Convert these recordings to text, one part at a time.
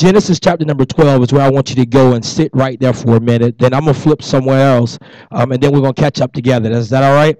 Genesis chapter number 12 is where I want you to go and sit right there for a minute. Then I'm going to flip somewhere else, um, and then we're going to catch up together. Is that all right?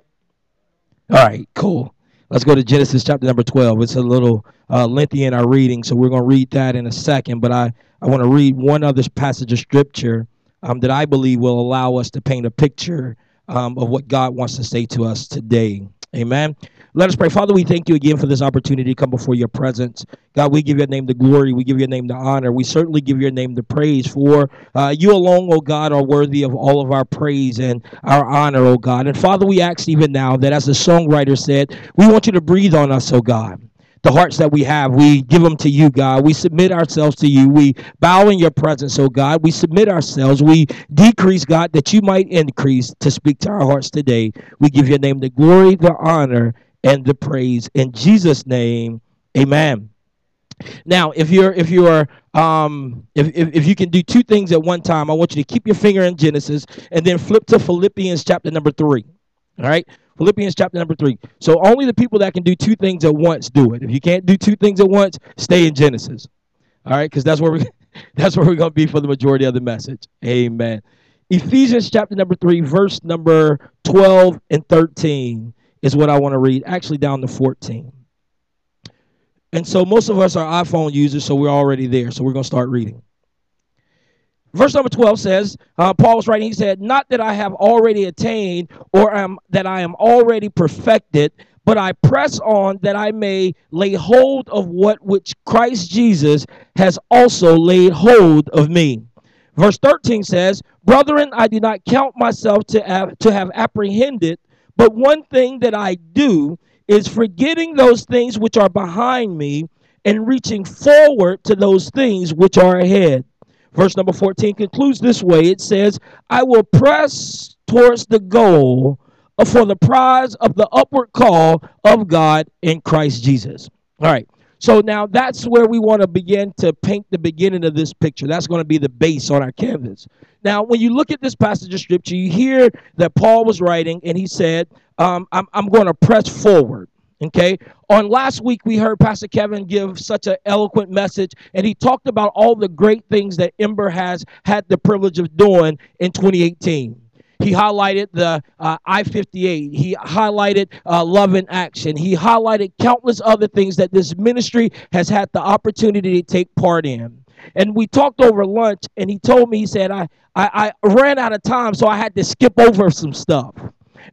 All right, cool. Let's go to Genesis chapter number 12. It's a little uh, lengthy in our reading, so we're going to read that in a second. But I, I want to read one other passage of scripture um, that I believe will allow us to paint a picture um, of what God wants to say to us today. Amen. Let us pray. Father, we thank you again for this opportunity to come before your presence. God, we give your name the glory. We give your name the honor. We certainly give your name the praise. For uh, you alone, O God, are worthy of all of our praise and our honor, O God. And Father, we ask even now that as the songwriter said, we want you to breathe on us, O God the hearts that we have, we give them to you, God. We submit ourselves to you. We bow in your presence, oh God. We submit ourselves. We decrease, God, that you might increase to speak to our hearts today. We give your name the glory, the honor, and the praise. In Jesus' name, amen. Now, if you're if you're um if, if if you can do two things at one time, I want you to keep your finger in Genesis and then flip to Philippians chapter number three. All right. Philippians chapter number three. So only the people that can do two things at once do it. If you can't do two things at once, stay in Genesis. All right, because that's where we that's where we're gonna be for the majority of the message. Amen. Ephesians chapter number three, verse number 12 and 13 is what I want to read. Actually, down to 14. And so most of us are iPhone users, so we're already there. So we're to start reading. Verse number 12 says, uh, Paul was writing, he said, Not that I have already attained or am, that I am already perfected, but I press on that I may lay hold of what which Christ Jesus has also laid hold of me. Verse 13 says, Brethren, I do not count myself to have, to have apprehended, but one thing that I do is forgetting those things which are behind me and reaching forward to those things which are ahead. Verse number 14 concludes this way it says, I will press towards the goal for the prize of the upward call of God in Christ Jesus. All right. So now that's where we want to begin to paint the beginning of this picture. That's going to be the base on our canvas. Now, when you look at this passage of scripture, you hear that Paul was writing and he said, um, I'm, I'm going to press forward. Okay. On last week, we heard Pastor Kevin give such an eloquent message, and he talked about all the great things that Ember has had the privilege of doing in 2018. He highlighted the uh, I 58. He highlighted uh, Love in Action. He highlighted countless other things that this ministry has had the opportunity to take part in. And we talked over lunch, and he told me, he said, I, I, I ran out of time, so I had to skip over some stuff.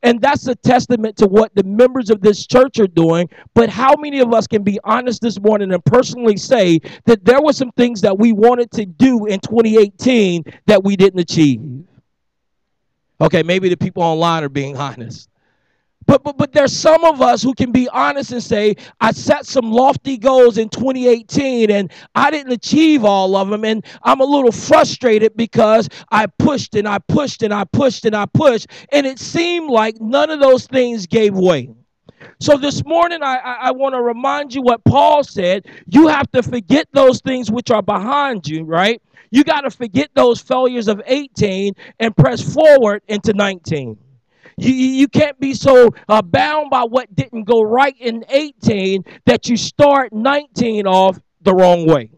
And that's a testament to what the members of this church are doing. But how many of us can be honest this morning and personally say that there were some things that we wanted to do in 2018 that we didn't achieve? Okay, maybe the people online are being honest. But, but, but there's some of us who can be honest and say, I set some lofty goals in 2018 and I didn't achieve all of them. And I'm a little frustrated because I pushed and I pushed and I pushed and I pushed. And it seemed like none of those things gave way. So this morning, I, I, I want to remind you what Paul said. You have to forget those things which are behind you, right? You got to forget those failures of 18 and press forward into 19. You, you can't be so uh, bound by what didn't go right in 18 that you start 19 off the wrong way.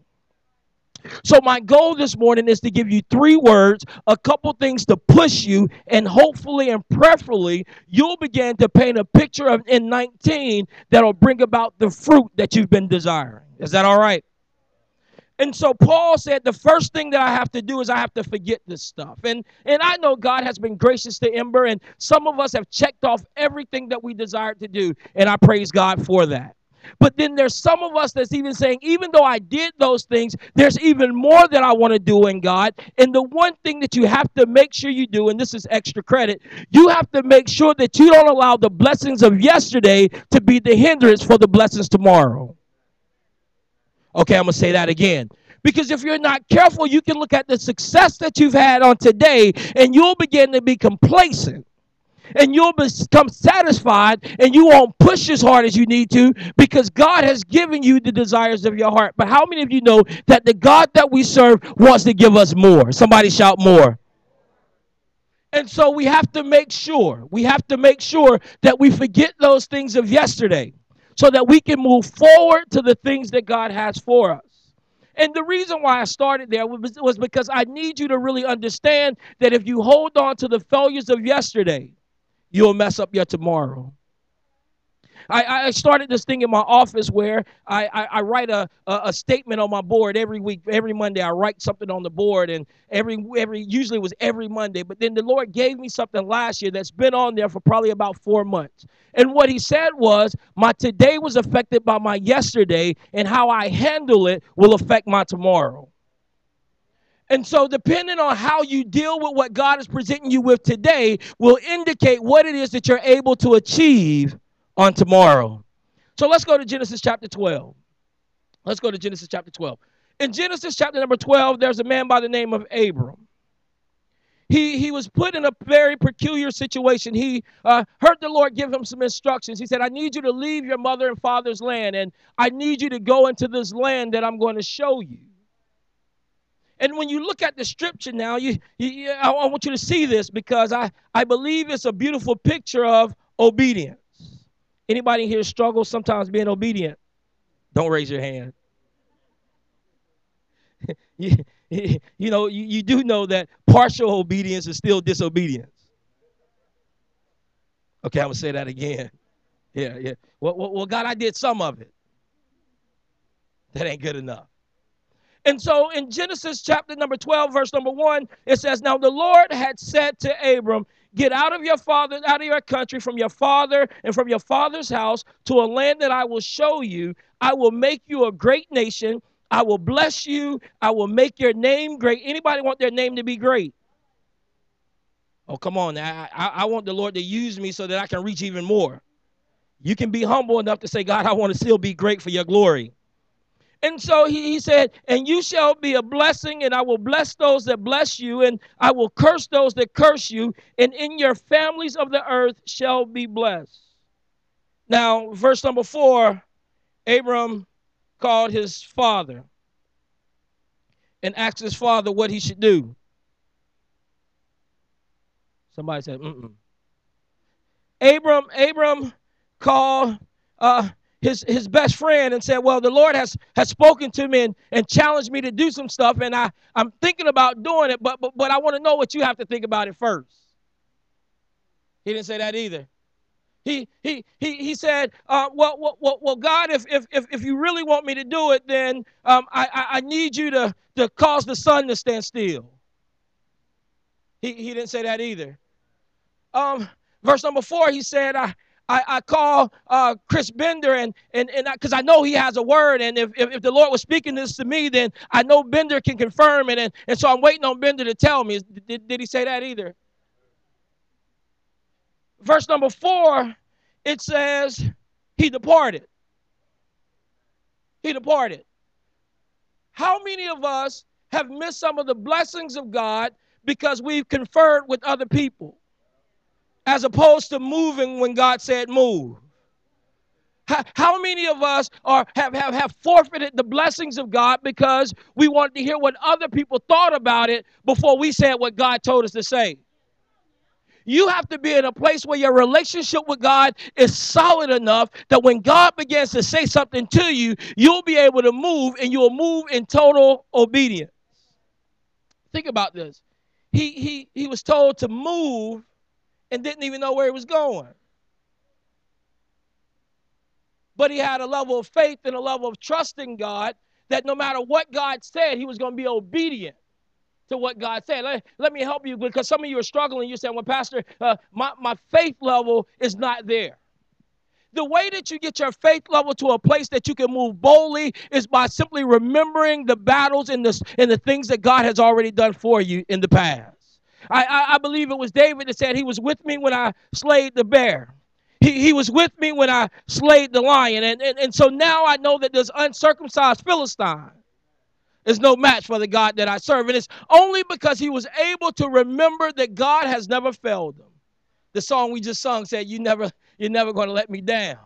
So, my goal this morning is to give you three words, a couple things to push you, and hopefully and preferably, you'll begin to paint a picture of in 19 that'll bring about the fruit that you've been desiring. Is that all right? And so Paul said the first thing that I have to do is I have to forget this stuff. And and I know God has been gracious to Ember and some of us have checked off everything that we desired to do and I praise God for that. But then there's some of us that's even saying, even though I did those things, there's even more that I want to do in God. And the one thing that you have to make sure you do, and this is extra credit, you have to make sure that you don't allow the blessings of yesterday to be the hindrance for the blessings tomorrow. Okay, I'm going to say that again. Because if you're not careful, you can look at the success that you've had on today and you'll begin to be complacent. And you'll become satisfied and you won't push as hard as you need to because God has given you the desires of your heart. But how many of you know that the God that we serve wants to give us more? Somebody shout more. And so we have to make sure, we have to make sure that we forget those things of yesterday so that we can move forward to the things that God has for us. And the reason why I started there was, was because I need you to really understand that if you hold on to the failures of yesterday, you'll mess up your tomorrow. I, I started this thing in my office where I, I, I write a, a, a, statement on my board every week. Every Monday, I write something on the board, and every every usually it was every Monday. But then the Lord gave me something last year that's been on there for probably about four months. And what He said was, my today was affected by my yesterday, and how I handle it will affect my tomorrow. And so, depending on how you deal with what God is presenting you with today, will indicate what it is that you're able to achieve on tomorrow. So let's go to Genesis chapter 12. Let's go to Genesis chapter 12. In Genesis chapter number 12, there's a man by the name of Abram. He, he was put in a very peculiar situation. He uh, heard the Lord give him some instructions. He said, I need you to leave your mother and father's land, and I need you to go into this land that I'm going to show you. And when you look at the scripture now, you, you I, I want you to see this because I, I believe it's a beautiful picture of obedience. Anybody here struggle sometimes being obedient? Don't raise your hand. you, you know, you, you do know that partial obedience is still disobedience. Okay, I'm to say that again. Yeah, yeah. Well, well, well, God, I did some of it. That ain't good enough. And so in Genesis chapter number 12, verse number 1, it says, Now the Lord had said to Abram, Get out of your father, out of your country, from your father and from your father's house to a land that I will show you. I will make you a great nation. I will bless you. I will make your name great. Anybody want their name to be great? Oh, come on. I, I, I want the Lord to use me so that I can reach even more. You can be humble enough to say, God, I want to still be great for your glory. And so he, he said, And you shall be a blessing, and I will bless those that bless you, and I will curse those that curse you, and in your families of the earth shall be blessed. Now, verse number four Abram called his father and asked his father what he should do. Somebody said, mm Abram, Abram called uh, his, his best friend and said, Well, the Lord has, has spoken to me and, and challenged me to do some stuff, and I, I'm thinking about doing it, but, but, but I want to know what you have to think about it first. He didn't say that either. He, he, he, he said, uh, well, well, well, God, if, if, if, you really want me to do it, then um, I, I, I need you to, to cause the sun to stand still. He, he didn't say that either. Um, verse number four, he said, I, I, I call uh, Chris Bender and and and because I, I, know he has a word, and if, if, if the Lord was speaking this to me, then I know Bender can confirm it, and, and so I'm waiting on Bender to tell me. Did, did he say that either? Verse number four, it says he departed. He departed. How many of us have missed some of the blessings of God because we've conferred with other people? As opposed to moving when God said move. How many of us are have, have, have forfeited the blessings of God because we wanted to hear what other people thought about it before we said what God told us to say? You have to be in a place where your relationship with God is solid enough that when God begins to say something to you, you'll be able to move and you'll move in total obedience. Think about this. He he he was told to move and didn't even know where he was going. But he had a level of faith and a level of trust in God that no matter what God said, he was going to be obedient to what God said. Let, let me help you because some of you are struggling. You're saying, well, Pastor, uh, my, my faith level is not there. The way that you get your faith level to a place that you can move boldly is by simply remembering the battles and the, and the things that God has already done for you in the past. I, I, I believe it was David that said, He was with me when I slayed the bear. He, he was with me when I slayed the lion. And, and, and so now I know that this uncircumcised Philistine is no match for the God that I serve. And it's only because he was able to remember that God has never failed him. The song we just sung said, You never, you're never going to let me down.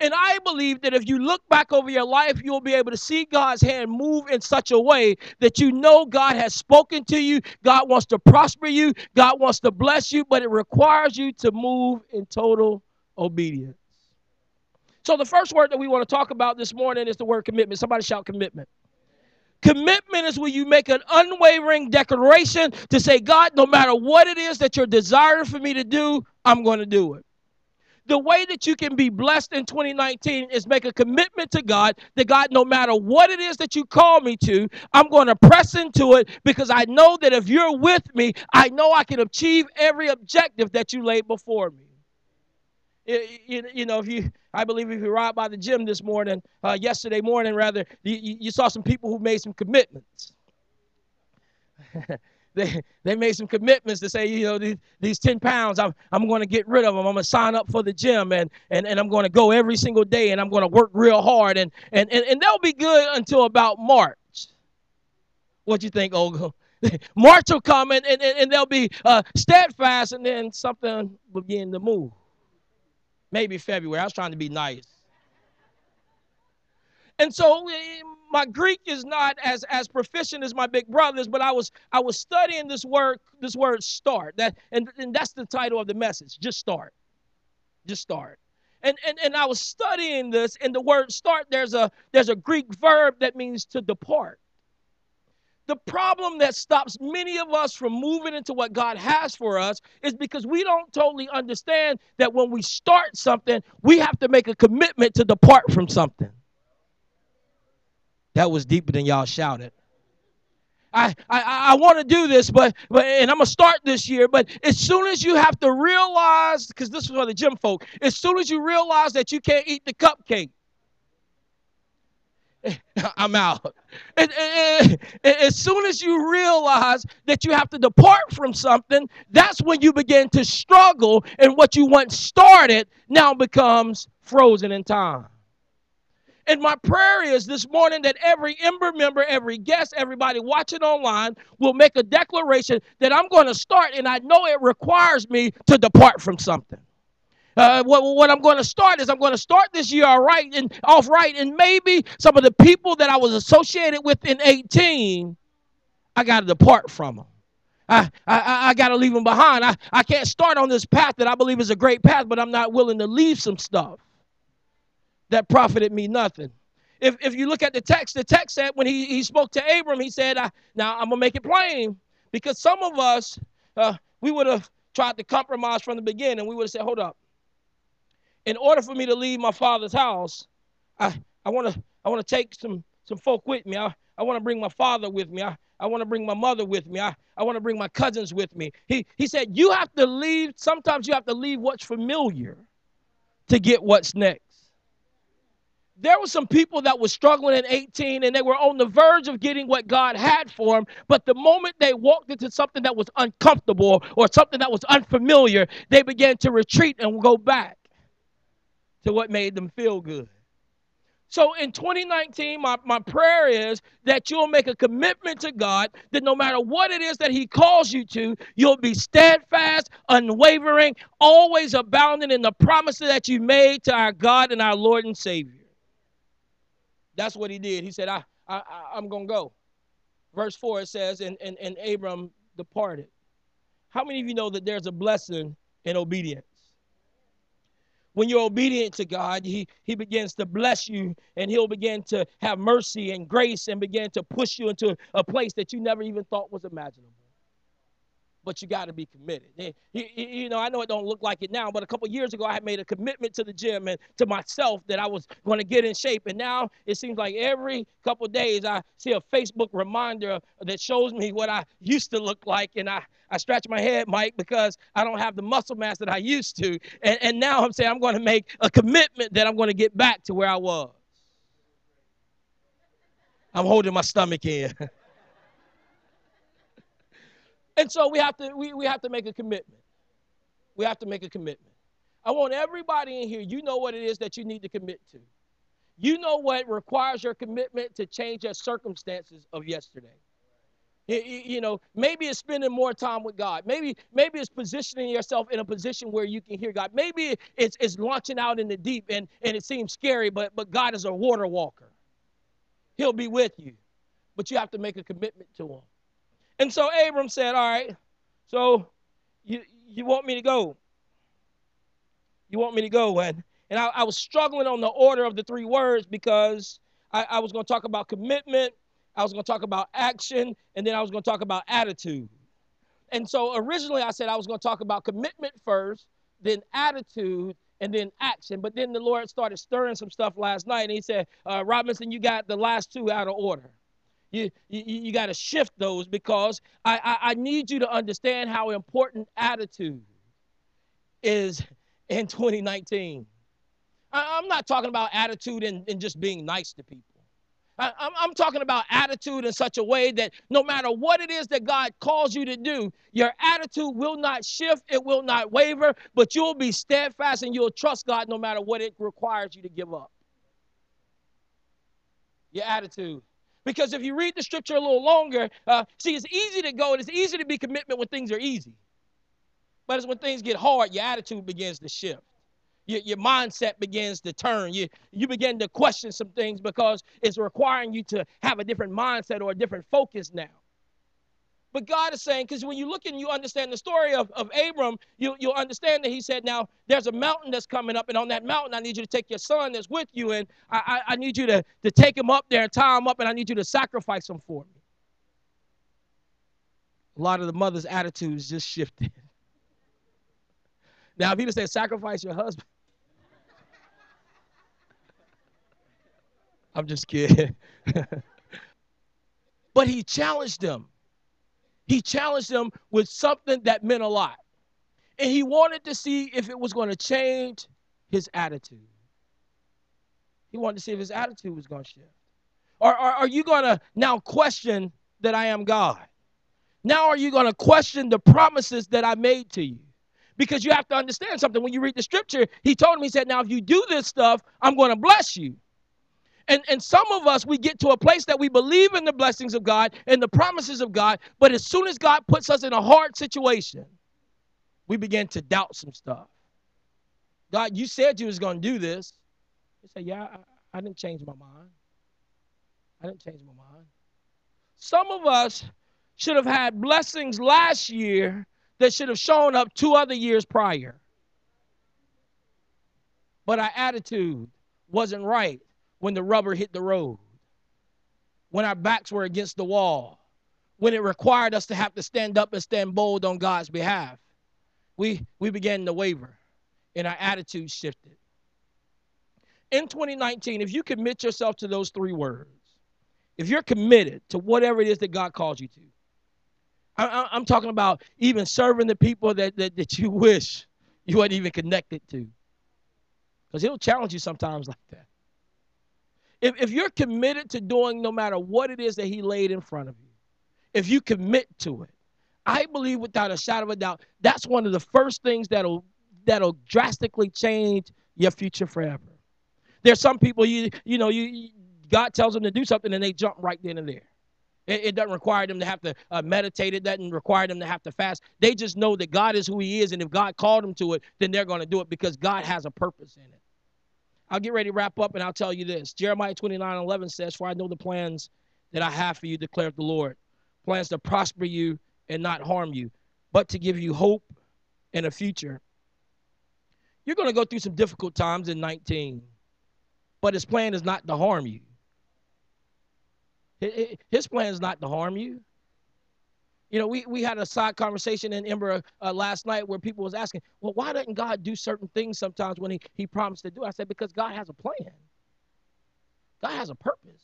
And I believe that if you look back over your life, you'll be able to see God's hand move in such a way that you know God has spoken to you. God wants to prosper you. God wants to bless you, but it requires you to move in total obedience. So, the first word that we want to talk about this morning is the word commitment. Somebody shout commitment. Commitment is when you make an unwavering declaration to say, God, no matter what it is that you're desiring for me to do, I'm going to do it. The way that you can be blessed in 2019 is make a commitment to God that God, no matter what it is that you call me to, I'm going to press into it because I know that if you're with me, I know I can achieve every objective that you laid before me. You, you know, if you, I believe if you ride by the gym this morning, uh, yesterday morning rather, you, you saw some people who made some commitments. they, they made some commitments to say, you know, these, these 10 pounds, I'm, I'm going to get rid of them. I'm going to sign up for the gym and, and, and I'm going to go every single day and I'm going to work real hard. And, and, and, and they'll be good until about March. What you think, Olga? March will come and, and, and they'll be uh, steadfast and then something will begin to move. Maybe February. I was trying to be nice. And so my Greek is not as as proficient as my big brothers, but I was I was studying this word this word start. That and, and that's the title of the message. Just start. Just start. And, and and I was studying this, and the word start, there's a there's a Greek verb that means to depart. The problem that stops many of us from moving into what God has for us is because we don't totally understand that when we start something, we have to make a commitment to depart from something. That was deeper than y'all shouted. I, I, I want to do this, but, but and I'm gonna start this year. But as soon as you have to realize, because this is for the gym folk, as soon as you realize that you can't eat the cupcake, I'm out. And, and, and, as soon as you realize that you have to depart from something, that's when you begin to struggle, and what you once started now becomes frozen in time. And my prayer is this morning that every Ember member, every guest, everybody watching online will make a declaration that I'm going to start, and I know it requires me to depart from something. Uh, what, what, I'm going to start is I'm going to start this year all right and off right, and maybe some of the people that I was associated with in 18, I got to depart from them. I, I, I got to leave them behind. I, I can't start on this path that I believe is a great path, but I'm not willing to leave some stuff that profited me nothing. If, if you look at the text, the text said when he, he spoke to Abram, he said, I, Now I'm going to make it plain because some of us, uh, we would have tried to compromise from the beginning. We would have said, Hold up. In order for me to leave my father's house, I, I want to I wanna take some, some folk with me. I, I want to bring my father with me. I, I want to bring my mother with me. I, I want to bring my cousins with me. He, he said, You have to leave, sometimes you have to leave what's familiar to get what's next there were some people that were struggling at 18 and they were on the verge of getting what God had for them. But the moment they walked into something that was uncomfortable or something that was unfamiliar, they began to retreat and go back to what made them feel good. So in 2019, my, my prayer is that you'll make a commitment to God that no matter what it is that He calls you to, you'll be steadfast, unwavering, always abounding in the promises that you made to our God and our Lord and Savior. That's what he did. He said, I, I, I'm going to go. Verse 4, it says, and, and, and Abram departed. How many of you know that there's a blessing in obedience? When you're obedient to God, he, he begins to bless you and He'll begin to have mercy and grace and begin to push you into a place that you never even thought was imaginable but you got to be committed. You, you, know, I know it don't look like it now, but a couple years ago, I had made a commitment to the gym and to myself that I was going to get in shape. And now it seems like every couple days I see a Facebook reminder that shows me what I used to look like, and I I scratch my head, Mike, because I don't have the muscle mass that I used to. And, and now I'm saying I'm going to make a commitment that I'm going to get back to where I was. I'm holding my stomach in. And so we have to we, we have to make a commitment. We have to make a commitment. I want everybody in here, you know what it is that you need to commit to. You know what requires your commitment to change your circumstances of yesterday. You know, maybe it's spending more time with God. Maybe, maybe it's positioning yourself in a position where you can hear God. Maybe it's, it's launching out in the deep and, and it seems scary, but, but God is a water walker. He'll be with you. But you have to make a commitment to Him. And so Abram said, All right, so you, you want me to go? You want me to go? And, and I, I was struggling on the order of the three words because I, I was going to talk about commitment. I was going to talk about action, and then I was going to talk about attitude. And so originally I said I was going to talk about commitment first, then attitude, and then action. But then the Lord started stirring some stuff last night, and He said, uh, Robinson, you got the last two out of order. You, you, you got to shift those because I, I, I need you to understand how important attitude is in 2019. I, am not talking about attitude and, and just being nice to people. I, I'm, I'm talking about attitude in such a way that no matter what it is that God calls you to do, your attitude will not shift, it will not waver, but you'll be steadfast and you'll trust God no matter what it requires you to give up. Your attitude. Because if you read the scripture a little longer, uh, see, it's easy to go and it's easy to be commitment when things are easy. But it's when things get hard, your attitude begins to shift your, your mindset begins to turn. You, you begin to question some things because it's requiring you to have a different mindset or a different focus now. But God is saying, because when you look and you understand the story of, of Abram, you, you'll understand that he said, Now there's a mountain that's coming up, and on that mountain, I need you to take your son that's with you, and I, I, I need you to, to take him up there and tie him up, and I need you to sacrifice him for me. A lot of the mother's attitudes just shifted. Now, if he'd have said, Sacrifice your husband, I'm just kidding. but he challenged them. He challenged them with something that meant a lot. And he wanted to see if it was going to change his attitude. He wanted to see if his attitude was going to shift. Or, are you going to now question that I am God? Now are you going to question the promises that I made to you? Because you have to understand something. When you read the scripture, he told him, he said, Now, if you do this stuff, I'm going to bless you. And, and some of us, we get to a place that we believe in the blessings of God and the promises of God, but as soon as God puts us in a hard situation, we begin to doubt some stuff. God, you said you was going to do this. He said, yeah, I, I didn't change my mind. I didn't change my mind. Some of us should have had blessings last year that should have shown up two other years prior. But our attitude wasn't right when the rubber hit the road, when our backs were against the wall, when it required us to have to stand up and stand bold on God's behalf. We, we began to waver and our attitude shifted. In 2019, if you commit yourself to those three words, if you're committed to whatever it is that God calls you to, I, am talking about even serving the people that, that, that you wish you weren't even connected to. Because he'll challenge you sometimes like that. If, if you're committed to doing no matter what it is that he laid in front of you, if you commit to it, I believe without a shadow of a doubt, that's one of the first things that'll that'll drastically change your future forever. There's some people you you know you God tells them to do something and they jump right then and there. It, it doesn't require them to have to uh, meditate. It doesn't require them to have to fast. They just know that God is who He is, and if God called them to it, then they're going to do it because God has a purpose in it. I'll get ready to wrap up and I'll tell you this. Jeremiah 29 11 says, For I know the plans that I have for you, declared the Lord. Plans to prosper you and not harm you, but to give you hope and a future. You're going to go through some difficult times in 19, but his plan is not to harm you. His plan is not to harm you. You know, we, we had a side conversation in Ember uh, last night where people was asking, well, why doesn't God do certain things sometimes when he, he promised to do? I said, because God has a plan. God has a purpose.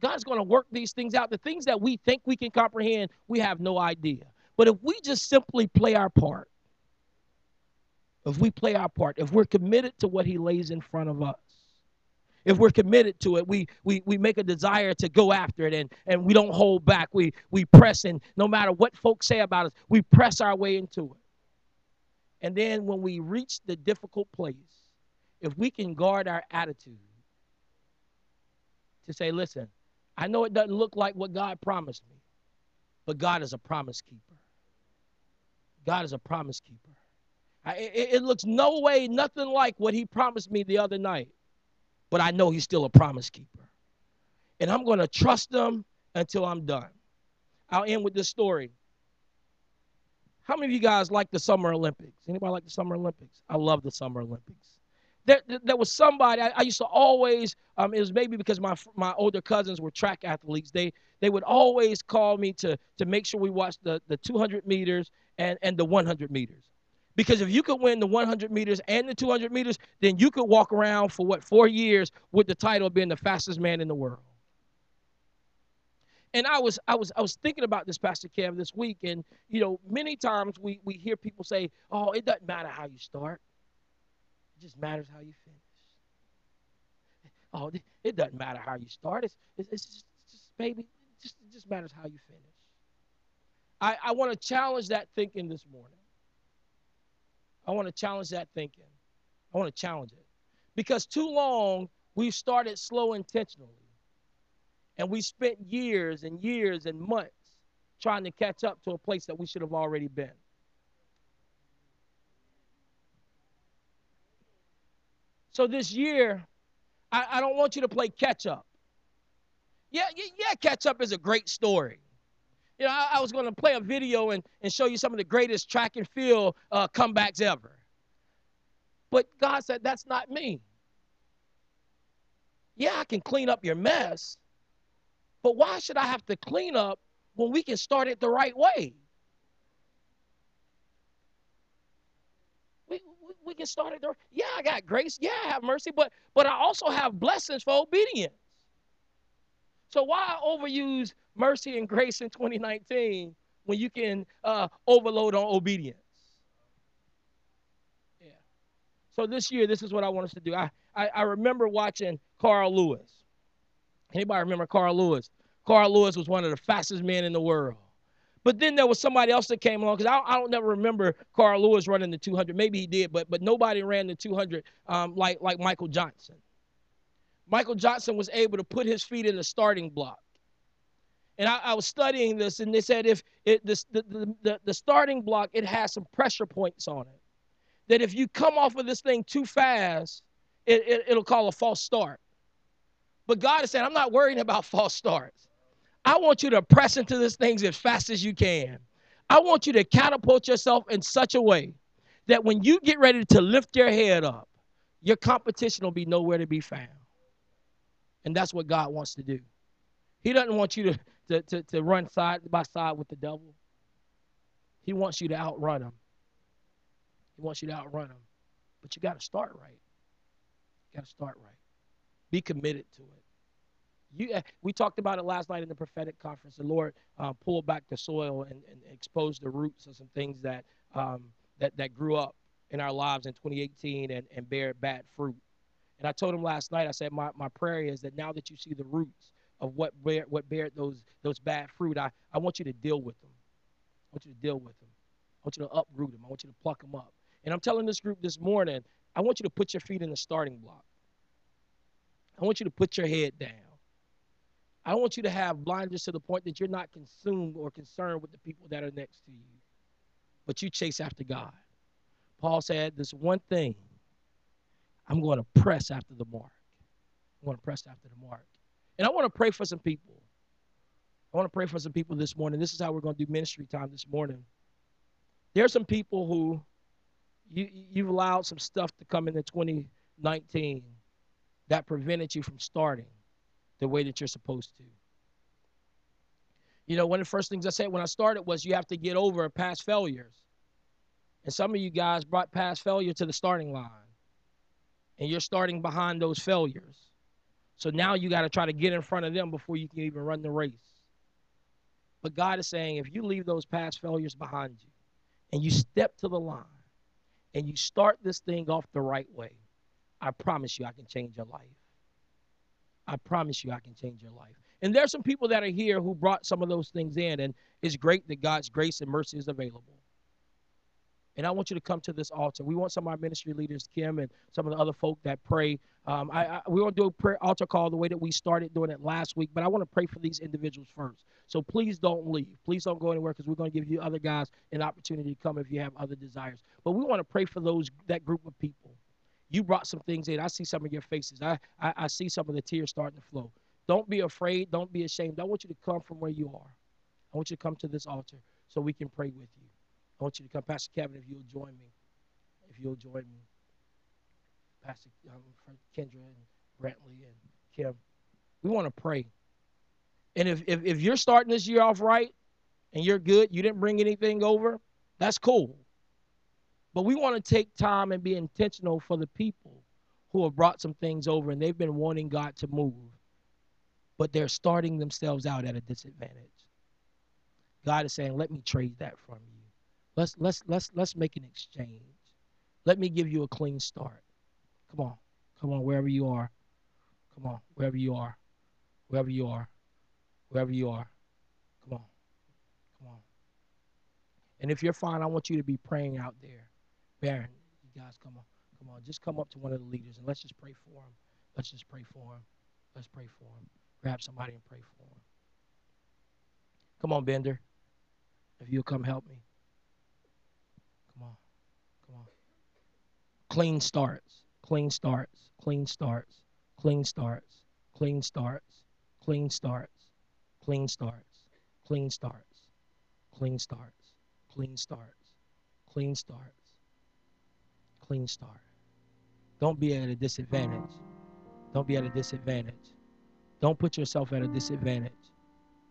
God's going to work these things out. The things that we think we can comprehend, we have no idea. But if we just simply play our part, if we play our part, if we're committed to what he lays in front of us, if we're committed to it, we we we make a desire to go after it and and we don't hold back. We we press and no matter what folks say about us, we press our way into it. And then when we reach the difficult place, if we can guard our attitude to say, listen, I know it doesn't look like what God promised me, but God is a promise keeper. God is a promise keeper. I, it, it looks no way, nothing like what He promised me the other night but I know he's still a promise keeper. And I'm going to trust him until I'm done. I'll end with this story. How many of you guys like the Summer Olympics? Anybody like the Summer Olympics? I love the Summer Olympics. there, there was somebody I, I used to always. Um, it was maybe because my my older cousins were track athletes. They they would always call me to to make sure we watched the the 200 meters and and the 100 meters. Because if you could win the 100 meters and the 200 meters, then you could walk around for what four years with the title being the fastest man in the world. And I was I was I was thinking about this, Pastor Kev, this week, and you know, many times we we hear people say, "Oh, it doesn't matter how you start; it just matters how you finish." Oh, it doesn't matter how you start; it's it's, it's just, just baby, it just it just matters how you finish. I I want to challenge that thinking this morning. I want to challenge that thinking. I want to challenge it because too long we've started slow intentionally and we spent years and years and months trying to catch up to a place that we should have already been. So this year, I, I don't want you to play catch up. Yeah, yeah, catch up is a great story. You know, I, I was going to play a video and, and show you some of the greatest track and field uh, comebacks ever. But God said, that's not me. Yeah, I can clean up your mess, but why should I have to clean up when we can start it the right way? We, we, we can start it the Yeah, I got grace. Yeah, I have mercy, but but I also have blessings for obedience. So why overuse mercy and grace in 2019 when you can uh, overload on obedience? Yeah. So this year, this is what I want us to do. I, I, I remember watching Carl Lewis. Anybody remember Carl Lewis? Carl Lewis was one of the fastest men in the world. But then there was somebody else that came along because I, I, don't never remember Carl Lewis running the 200. Maybe he did, but but nobody ran the 200 um, like like Michael Johnson. Michael Johnson was able to put his feet in the starting block. And I, I was studying this, and they said if it, this, the, the, the, the starting block it has some pressure points on it, that if you come off of this thing too fast, it, it, it'll call a false start. But God is saying, I'm not worrying about false starts. I want you to press into this thing as fast as you can. I want you to catapult yourself in such a way that when you get ready to lift your head up, your competition will be nowhere to be found. And that's what God wants to do. He doesn't want you to, to, to, to run side by side with the devil. He wants you to outrun him. He wants you to outrun him. But you got to start right. You got to start right. Be committed to it you eh, we talked about it last night in the prophetic conference. The Lord uh, pulled back the soil and, and, exposed the roots of some things that um, that that grew up in our lives in 2018 and, and bear bad fruit. And I told him last night, I said, my, my prayer is that now that you see the roots of what bear, what bear those those bad fruit, I, I want you to deal with them. I want you to deal with them. I want you to uproot them. I want you to pluck them up. And I'm telling this group this morning, I want you to put your feet in the starting block. I want you to put your head down. I want you to have blinders to the point that you're not consumed or concerned with the people that are next to you, but you chase after God. Paul said, This one thing, I'm going to press after the mark. I'm going to press after the mark. And I want to pray for some people. I want to pray for some people this morning. This is how we're going to do ministry time this morning. There are some people who you, you've allowed some stuff to come into 2019 that prevented you from starting the way that you're supposed to. You know, one of the first things I said when I started was you have to get over past failures. And some of you guys brought past failure to the starting line. And you're starting behind those failures. So now you got to try to get in front of them before you can even run the race. But God is saying if you leave those past failures behind you and you step to the line and you start this thing off the right way, I promise you I can change your life. I promise you I can change your life. And there's some people that are here who brought some of those things in, and it's great that God's grace and mercy is available. And I want you to come to this altar. We want some of our ministry leaders, Kim, and some of the other folk that pray. Um, I, I, we want to do a prayer altar call the way that we started doing it last week, but I want to pray for these individuals first. So please don't leave. Please don't go anywhere because we're going to give you other guys an opportunity to come if you have other desires. But we want to pray for those that group of people you brought some things in. I see some of your faces. I, I, I see some of the tears starting to flow. Don't be afraid. Don't be ashamed. I want you to come from where you are. I want you to come to this altar so we can pray with you. I want you to come. Pastor Kevin, if you'll join me. If you'll join me. Pastor um, Kendra and Brantley and Kim. We want to pray. And if, if, if you're starting this year off right and you're good, you didn't bring anything over, that's cool. But we want to take time and be intentional for the people who have brought some things over and they've been wanting God to move, but they're starting themselves out at a disadvantage. God is saying, "Let me trade that from you. Let's let's let's let's make an exchange. Let me give you a clean start. Come on, come on, wherever you are, come on, wherever you are, wherever you are, wherever you are. Come on, come on. And if you're fine, I want you to be praying out there. Baron, you guys, come on. Come on, just come up to one of the leaders and let's just pray for him. Let's just pray for him. Let's pray for him. Grab somebody and pray for him. Come on, Bender. If you'll come help me. Come on. Come on. Clean starts. Clean starts. Clean starts. Clean starts. Clean starts. Clean starts. Clean starts. Clean starts. Clean starts. Clean starts. Clean starts. Clean start. Don't be at a disadvantage. Don't be at a disadvantage. Don't put yourself at a disadvantage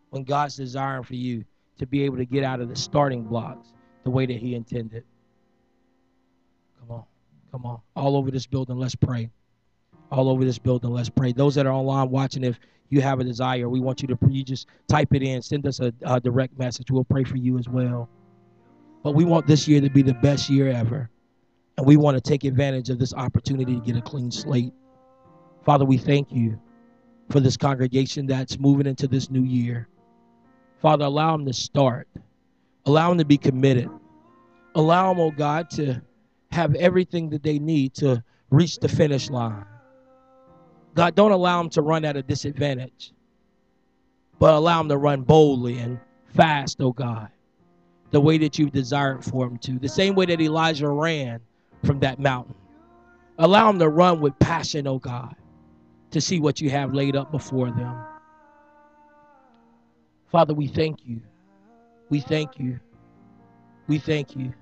when God's desiring for you to be able to get out of the starting blocks the way that He intended. Come on. Come on. All over this building, let's pray. All over this building, let's pray. Those that are online watching, if you have a desire, we want you to you just type it in, send us a, a direct message. We'll pray for you as well. But we want this year to be the best year ever. And we want to take advantage of this opportunity to get a clean slate. Father, we thank you for this congregation that's moving into this new year. Father, allow them to start, allow them to be committed, allow them, oh God, to have everything that they need to reach the finish line. God, don't allow them to run at a disadvantage, but allow them to run boldly and fast, oh God, the way that you've desired for them to. The same way that Elijah ran from that mountain. Allow them to run with passion, oh God, to see what you have laid up before them. Father, we thank you. We thank you. We thank you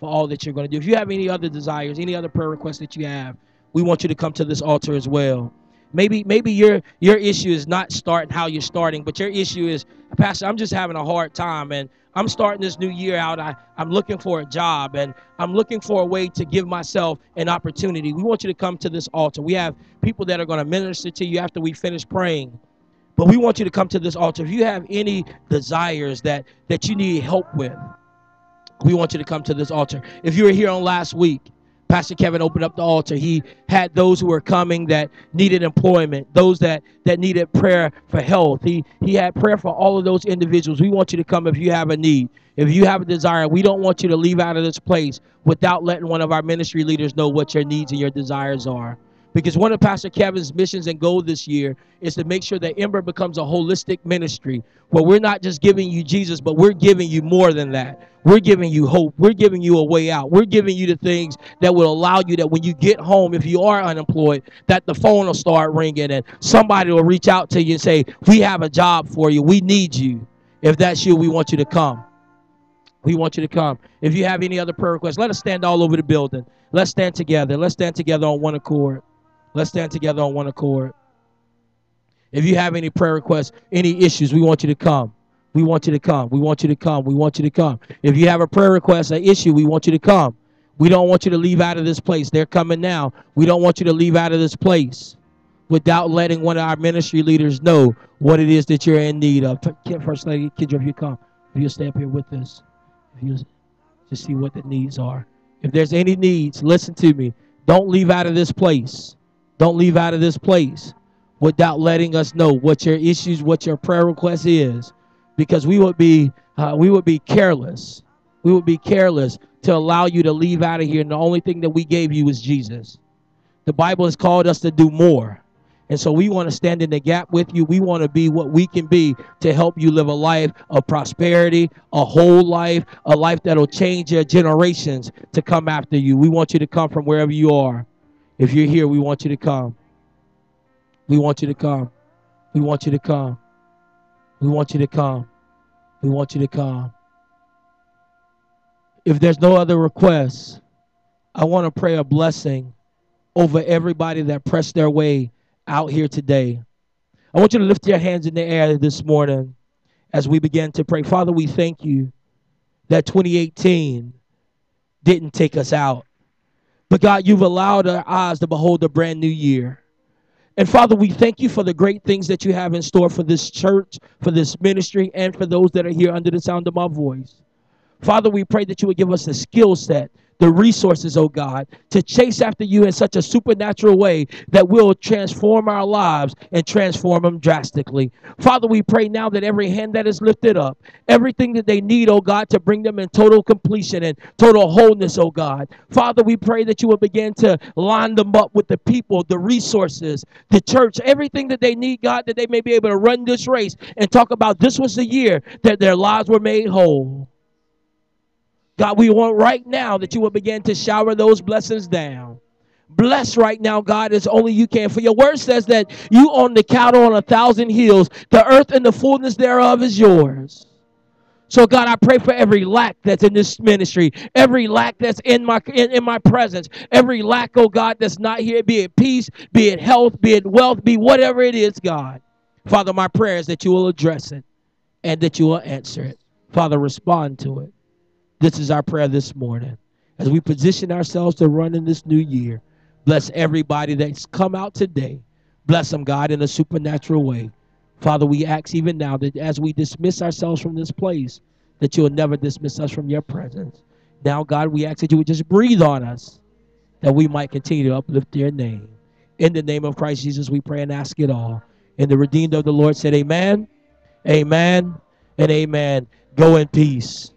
for all that you're going to do. If you have any other desires, any other prayer requests that you have, we want you to come to this altar as well. Maybe maybe your your issue is not starting how you're starting, but your issue is, Pastor, I'm just having a hard time and I'm starting this new year out. I, I'm looking for a job and I'm looking for a way to give myself an opportunity. We want you to come to this altar. We have people that are going to minister to you after we finish praying. But we want you to come to this altar. If you have any desires that that you need help with, we want you to come to this altar. If you were here on last week, Pastor Kevin opened up the altar. He had those who were coming that needed employment, those that that needed prayer for health. He he had prayer for all of those individuals. We want you to come if you have a need. If you have a desire, we don't want you to leave out of this place without letting one of our ministry leaders know what your needs and your desires are. Because one of Pastor Kevin's missions and goal this year is to make sure that Ember becomes a holistic ministry where we're not just giving you Jesus, but we're giving you more than that. We're giving you hope. We're giving you a way out. We're giving you the things that will allow you that when you get home, if you are unemployed, that the phone will start ringing and somebody will reach out to you and say, We have a job for you. We need you. If that's you, we want you to come. We want you to come. If you have any other prayer requests, let us stand all over the building. Let's stand together. Let's stand together on one accord. Let's stand together on one accord. If you have any prayer requests, any issues, we want you to come. We want you to come. We want you to come. We want you to come. If you have a prayer request, an issue, we want you to come. We don't want you to leave out of this place. They're coming now. We don't want you to leave out of this place without letting one of our ministry leaders know what it is that you're in need of. First Lady Kendra, if you come, if you stay up here with us, if you just see what the needs are. If there's any needs, listen to me. Don't leave out of this place. Don't leave out of this place without letting us know what your issues, what your prayer request is, because we would be uh, we would be careless. We would be careless to allow you to leave out of here, and the only thing that we gave you is Jesus. The Bible has called us to do more. And so we want to stand in the gap with you. We want to be what we can be to help you live a life of prosperity, a whole life, a life that'll change your generations to come after you. We want you to come from wherever you are. If you're here, we want you to come. We want you to come. We want you to come. We want you to come. We want you to come. If there's no other requests, I want to pray a blessing over everybody that pressed their way out here today. I want you to lift your hands in the air this morning as we begin to pray. Father, we thank you that 2018 didn't take us out. But God, you've allowed our eyes to behold a brand new year. And Father, we thank you for the great things that you have in store for this church, for this ministry, and for those that are here under the sound of my voice. Father, we pray that you would give us the skill set the resources, oh God, to chase after you in such a supernatural way that will transform our lives and transform them drastically. Father, we pray now that every hand that is lifted up, everything that they need, oh God, to bring them in total completion and total wholeness, oh God. Father, we pray that you will begin to line them up with the people, the resources, the church, everything that they need, God, that they may be able to run this race and talk about this was the year that their lives were made whole. God, we want right now that you will begin to shower those blessings down. Bless right now, God, as only you can. For your word says that you own the cattle on a thousand hills. The earth and the fullness thereof is yours. So God, I pray for every lack that's in this ministry, every lack that's in my in, in, my presence, every lack, oh God, that's not here, be it peace, be it health, be it wealth, be whatever it is, God. Father, my prayer is that you will address it and that you will answer it. Father, respond to it. This is our prayer this morning. As we position ourselves to run in this new year, bless everybody that's come out today. Bless them, God, in a supernatural way. Father, we ask even now that as we dismiss ourselves from this place, that you will never dismiss us from your presence. Now, God, we ask that you would just breathe on us, that we might continue to uplift your name. In the name of Christ Jesus, we pray and ask it all. And the redeemed of the Lord said, Amen, Amen, and Amen. Go in peace.